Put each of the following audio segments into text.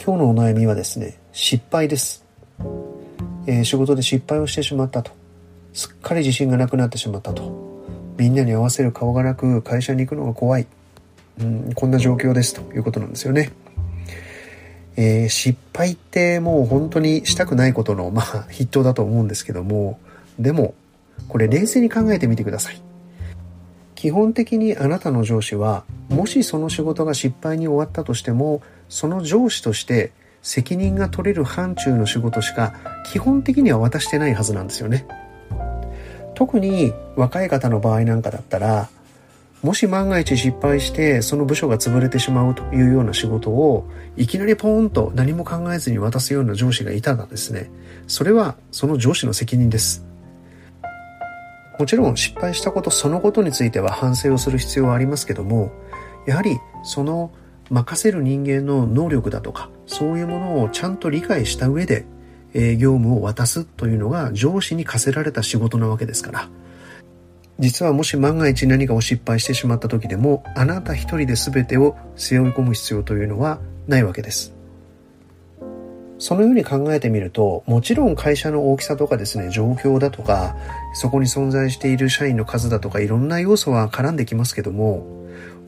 今日のお悩みはですね、失敗です。えー、仕事で失敗をしてしまったと。すっかり自信がなくなってしまったと。みんなに合わせる顔がなく会社に行くのが怖い。うん、こんな状況ですということなんですよね。えー、失敗ってもう本当にしたくないことの、まあ、筆頭だと思うんですけども、でも、これ冷静に考えてみてください。基本的にあなたの上司は、もしその仕事が失敗に終わったとしても、その上司として責任が取れる範疇の仕事しか基本的には渡してないはずなんですよね。特に若い方の場合なんかだったら、もし万が一失敗してその部署が潰れてしまうというような仕事をいきなりポーンと何も考えずに渡すような上司がいたらですね、それはその上司の責任です。もちろん失敗したことそのことについては反省をする必要はありますけども、やはりその任せる人間の能力だとか、そういうものをちゃんと理解した上で、え業務を渡すというのが上司に課せられた仕事なわけですから。実はもし万が一何かを失敗してしまった時でもあなた一人で全てを背負い込む必要というのはないわけです。そのように考えてみると、もちろん会社の大きさとかですね、状況だとか、そこに存在している社員の数だとか、いろんな要素は絡んできますけども、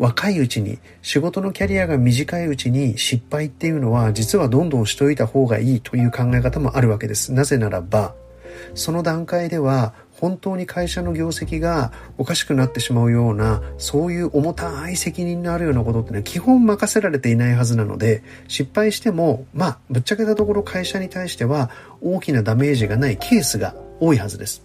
若いうちに、仕事のキャリアが短いうちに失敗っていうのは、実はどんどんしといた方がいいという考え方もあるわけです。なぜならば、その段階では本当に会社の業績がおかしくなってしまうような、そういう重たい責任のあるようなことってのは基本任せられていないはずなので、失敗しても、まあ、ぶっちゃけたところ会社に対しては大きなダメージがないケースが多いはずです。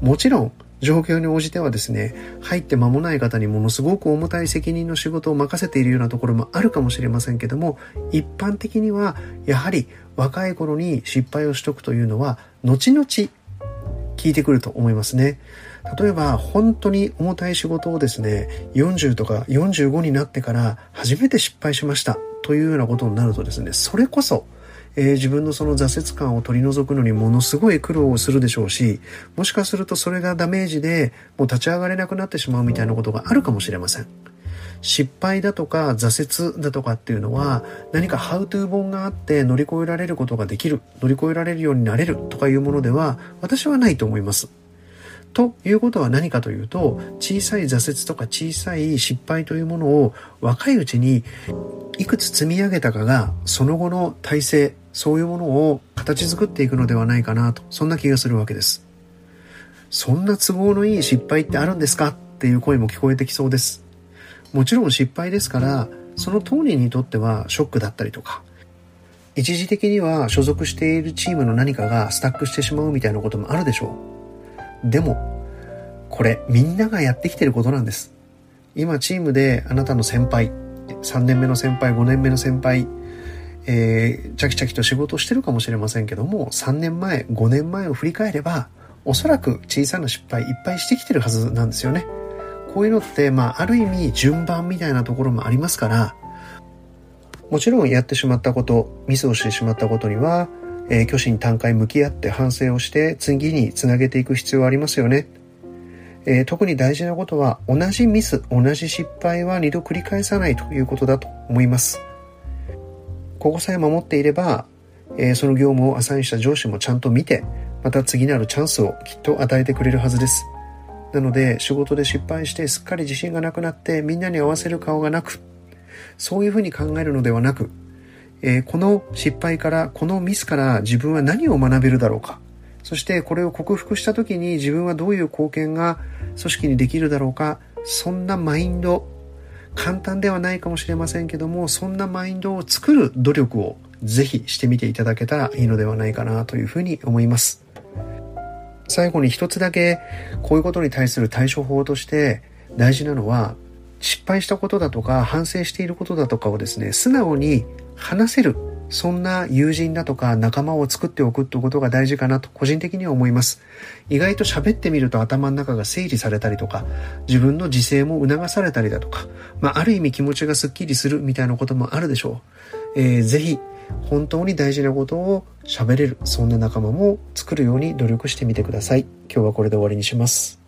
もちろん、状況に応じてはですね、入って間もない方にものすごく重たい責任の仕事を任せているようなところもあるかもしれませんけども、一般的にはやはり若い頃に失敗をしとくというのは、後々効いてくると思いますね。例えば本当に重たい仕事をですね、40とか45になってから初めて失敗しましたというようなことになるとですね、それこそえー、自分のその挫折感を取り除くのにものすごい苦労をするでしょうし、もしかするとそれがダメージでもう立ち上がれなくなってしまうみたいなことがあるかもしれません。失敗だとか挫折だとかっていうのは何かハウトゥー本があって乗り越えられることができる、乗り越えられるようになれるとかいうものでは私はないと思います。ということは何かというと小さい挫折とか小さい失敗というものを若いうちにいくつ積み上げたかがその後の体制そういうものを形作っていくのではないかなとそんな気がするわけですそんな都合のいい失敗ってあるんですかっていう声も聞こえてきそうですもちろん失敗ですから、その当人にとってはショックだったりとか、一時的には所属しているチームの何かがスタックしてしまうみたいなこともあるでしょう。でも、これみんながやってきてることなんです。今チームであなたの先輩、3年目の先輩、5年目の先輩、えー、チャキチャキと仕事をしてるかもしれませんけども、3年前、5年前を振り返れば、おそらく小さな失敗いっぱいしてきてるはずなんですよね。こういうのって、まあ、ある意味順番みたいなところもありますから、もちろんやってしまったこと、ミスをしてしまったことには、えー、虚心坦懐向き合って反省をして次につなげていく必要はありますよね。えー、特に大事なことは同じミス、同じ失敗は二度繰り返さないということだと思います。ここさえ守っていれば、えー、その業務をアサインした上司もちゃんと見て、また次なるチャンスをきっと与えてくれるはずです。なので仕事で失敗してすっかり自信がなくなってみんなに合わせる顔がなく、そういうふうに考えるのではなく、えー、この失敗から、このミスから自分は何を学べるだろうか。そしてこれを克服した時に自分はどういう貢献が組織にできるだろうか。そんなマインド、簡単ではないかもしれませんけども、そんなマインドを作る努力をぜひしてみていただけたらいいのではないかなというふうに思います。最後に一つだけこういうことに対する対処法として大事なのは失敗したことだとか反省していることだとかをですね素直に話せるそんな友人だとか仲間を作っておくってことが大事かなと個人的には思います。意外と喋ってみると頭の中が整理されたりとか、自分の自制も促されたりだとか、まあ、ある意味気持ちがスッキリするみたいなこともあるでしょう。えー、ぜひ本当に大事なことを喋れる、そんな仲間も作るように努力してみてください。今日はこれで終わりにします。